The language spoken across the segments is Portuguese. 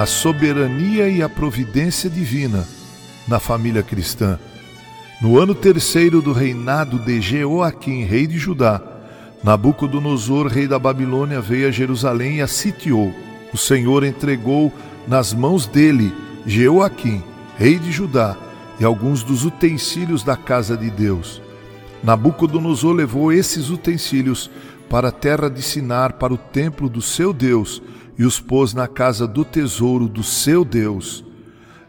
a soberania e a providência divina na família cristã. No ano terceiro do reinado de Jeoaquim, rei de Judá, Nabucodonosor, rei da Babilônia, veio a Jerusalém e a sitiou. O Senhor entregou nas mãos dele Jeoaquim, rei de Judá, e alguns dos utensílios da casa de Deus. Nabucodonosor levou esses utensílios para a terra de Sinar, para o templo do seu Deus, e os pôs na casa do tesouro do seu Deus.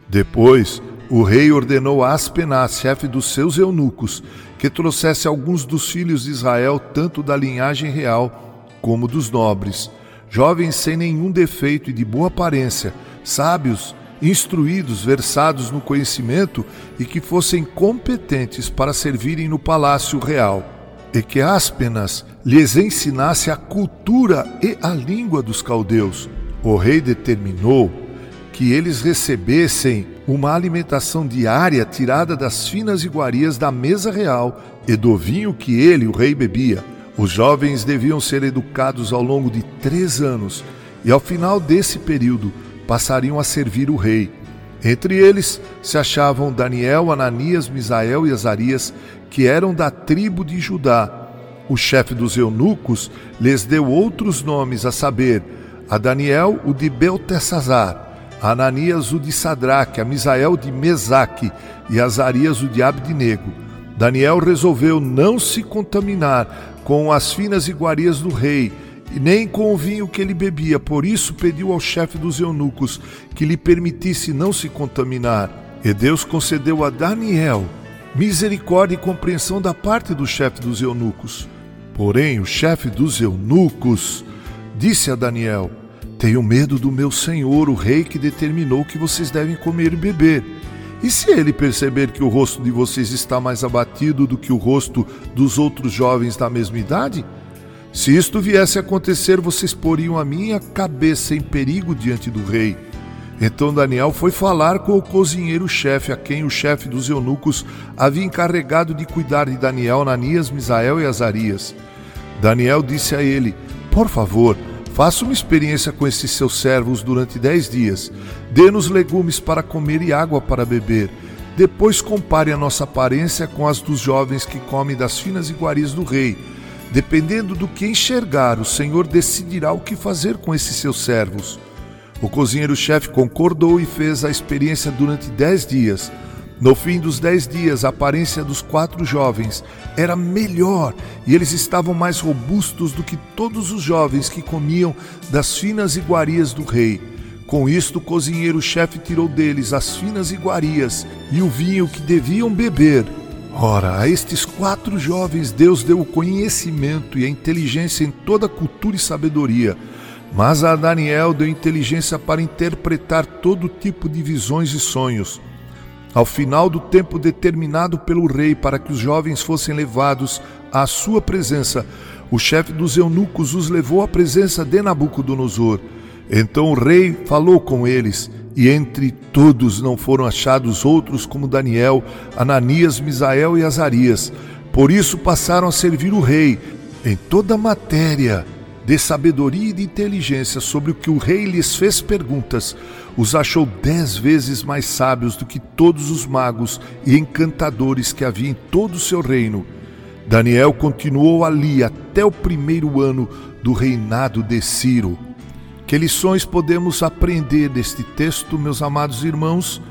Depois, o rei ordenou a Aspenaz, chefe dos seus eunucos, que trouxesse alguns dos filhos de Israel, tanto da linhagem real como dos nobres, jovens sem nenhum defeito e de boa aparência, sábios, instruídos, versados no conhecimento e que fossem competentes para servirem no palácio real, e que Aspenas lhes ensinasse a cultura e a língua dos caldeus. O rei determinou que eles recebessem uma alimentação diária tirada das finas iguarias da mesa real e do vinho que ele, o rei, bebia. Os jovens deviam ser educados ao longo de três anos e, ao final desse período, passariam a servir o rei. Entre eles se achavam Daniel, Ananias, Misael e Azarias, que eram da tribo de Judá. O chefe dos eunucos lhes deu outros nomes, a saber, a Daniel o de Beltesazar, a Ananias o de Sadraque, a Misael de Mesaque e a Azarias o de Abdinego. Daniel resolveu não se contaminar com as finas iguarias do rei, e nem com o vinho que ele bebia, por isso pediu ao chefe dos eunucos que lhe permitisse não se contaminar. E Deus concedeu a Daniel misericórdia e compreensão da parte do chefe dos eunucos. Porém, o chefe dos eunucos disse a Daniel: Tenho medo do meu senhor, o rei que determinou que vocês devem comer e beber. E se ele perceber que o rosto de vocês está mais abatido do que o rosto dos outros jovens da mesma idade? Se isto viesse a acontecer, vocês poriam a minha cabeça em perigo diante do rei. Então Daniel foi falar com o cozinheiro-chefe, a quem o chefe dos eunucos havia encarregado de cuidar de Daniel, Ananias, Misael e Azarias. Daniel disse a ele: Por favor, faça uma experiência com esses seus servos durante dez dias. Dê-nos legumes para comer e água para beber. Depois compare a nossa aparência com as dos jovens que comem das finas iguarias do rei. Dependendo do que enxergar, o Senhor decidirá o que fazer com esses seus servos. O cozinheiro-chefe concordou e fez a experiência durante dez dias. No fim dos dez dias, a aparência dos quatro jovens era melhor e eles estavam mais robustos do que todos os jovens que comiam das finas iguarias do rei. Com isto, o cozinheiro-chefe tirou deles as finas iguarias e o vinho que deviam beber. Ora, a estes quatro jovens Deus deu o conhecimento e a inteligência em toda cultura e sabedoria mas a Daniel deu inteligência para interpretar todo tipo de visões e sonhos. Ao final do tempo determinado pelo rei para que os jovens fossem levados à sua presença, o chefe dos eunucos os levou à presença de Nabucodonosor. Então o rei falou com eles, e entre todos não foram achados outros como Daniel, Ananias, Misael e Azarias. Por isso passaram a servir o rei em toda a matéria de sabedoria e de inteligência sobre o que o rei lhes fez perguntas, os achou dez vezes mais sábios do que todos os magos e encantadores que havia em todo o seu reino. Daniel continuou ali até o primeiro ano do reinado de Ciro. Que lições podemos aprender deste texto, meus amados irmãos?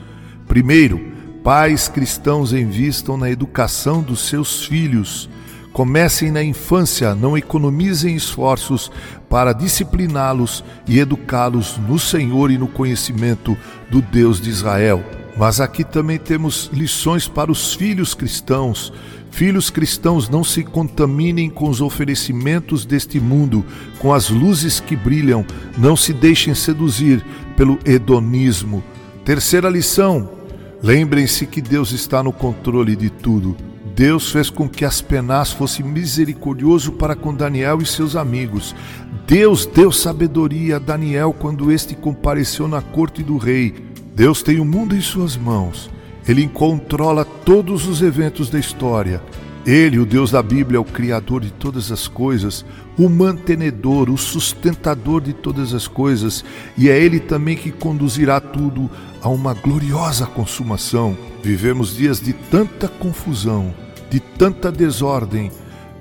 Primeiro, pais cristãos invistam na educação dos seus filhos Comecem na infância, não economizem esforços para discipliná-los e educá-los no Senhor e no conhecimento do Deus de Israel. Mas aqui também temos lições para os filhos cristãos. Filhos cristãos, não se contaminem com os oferecimentos deste mundo, com as luzes que brilham, não se deixem seduzir pelo hedonismo. Terceira lição: lembrem-se que Deus está no controle de tudo. Deus fez com que Aspenaz fosse misericordioso para com Daniel e seus amigos. Deus deu sabedoria a Daniel quando este compareceu na corte do rei. Deus tem o mundo em suas mãos. Ele controla todos os eventos da história. Ele, o Deus da Bíblia, é o Criador de todas as coisas, o mantenedor, o sustentador de todas as coisas, e é Ele também que conduzirá tudo a uma gloriosa consumação. Vivemos dias de tanta confusão, de tanta desordem,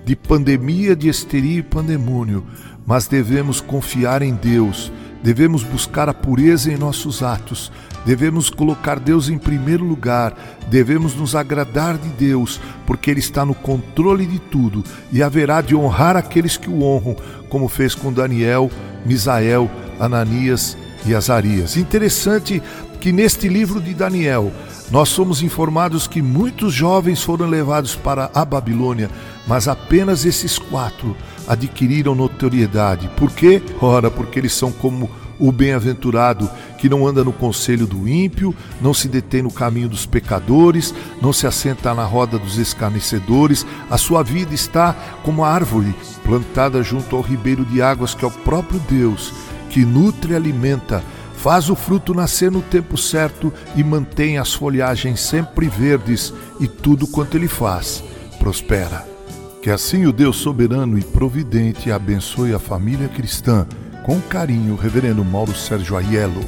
de pandemia, de histeria e pandemônio, mas devemos confiar em Deus, devemos buscar a pureza em nossos atos, Devemos colocar Deus em primeiro lugar, devemos nos agradar de Deus, porque Ele está no controle de tudo e haverá de honrar aqueles que o honram, como fez com Daniel, Misael, Ananias e Azarias. Interessante que neste livro de Daniel nós somos informados que muitos jovens foram levados para a Babilônia, mas apenas esses quatro adquiriram notoriedade. Por quê? Ora, porque eles são como o bem-aventurado que não anda no conselho do ímpio, não se detém no caminho dos pecadores, não se assenta na roda dos escarnecedores, a sua vida está como a árvore plantada junto ao ribeiro de águas que é o próprio Deus, que nutre e alimenta, faz o fruto nascer no tempo certo e mantém as folhagens sempre verdes, e tudo quanto ele faz prospera. Que assim o Deus soberano e providente abençoe a família cristã com carinho, Reverendo Mauro Sérgio Aiello.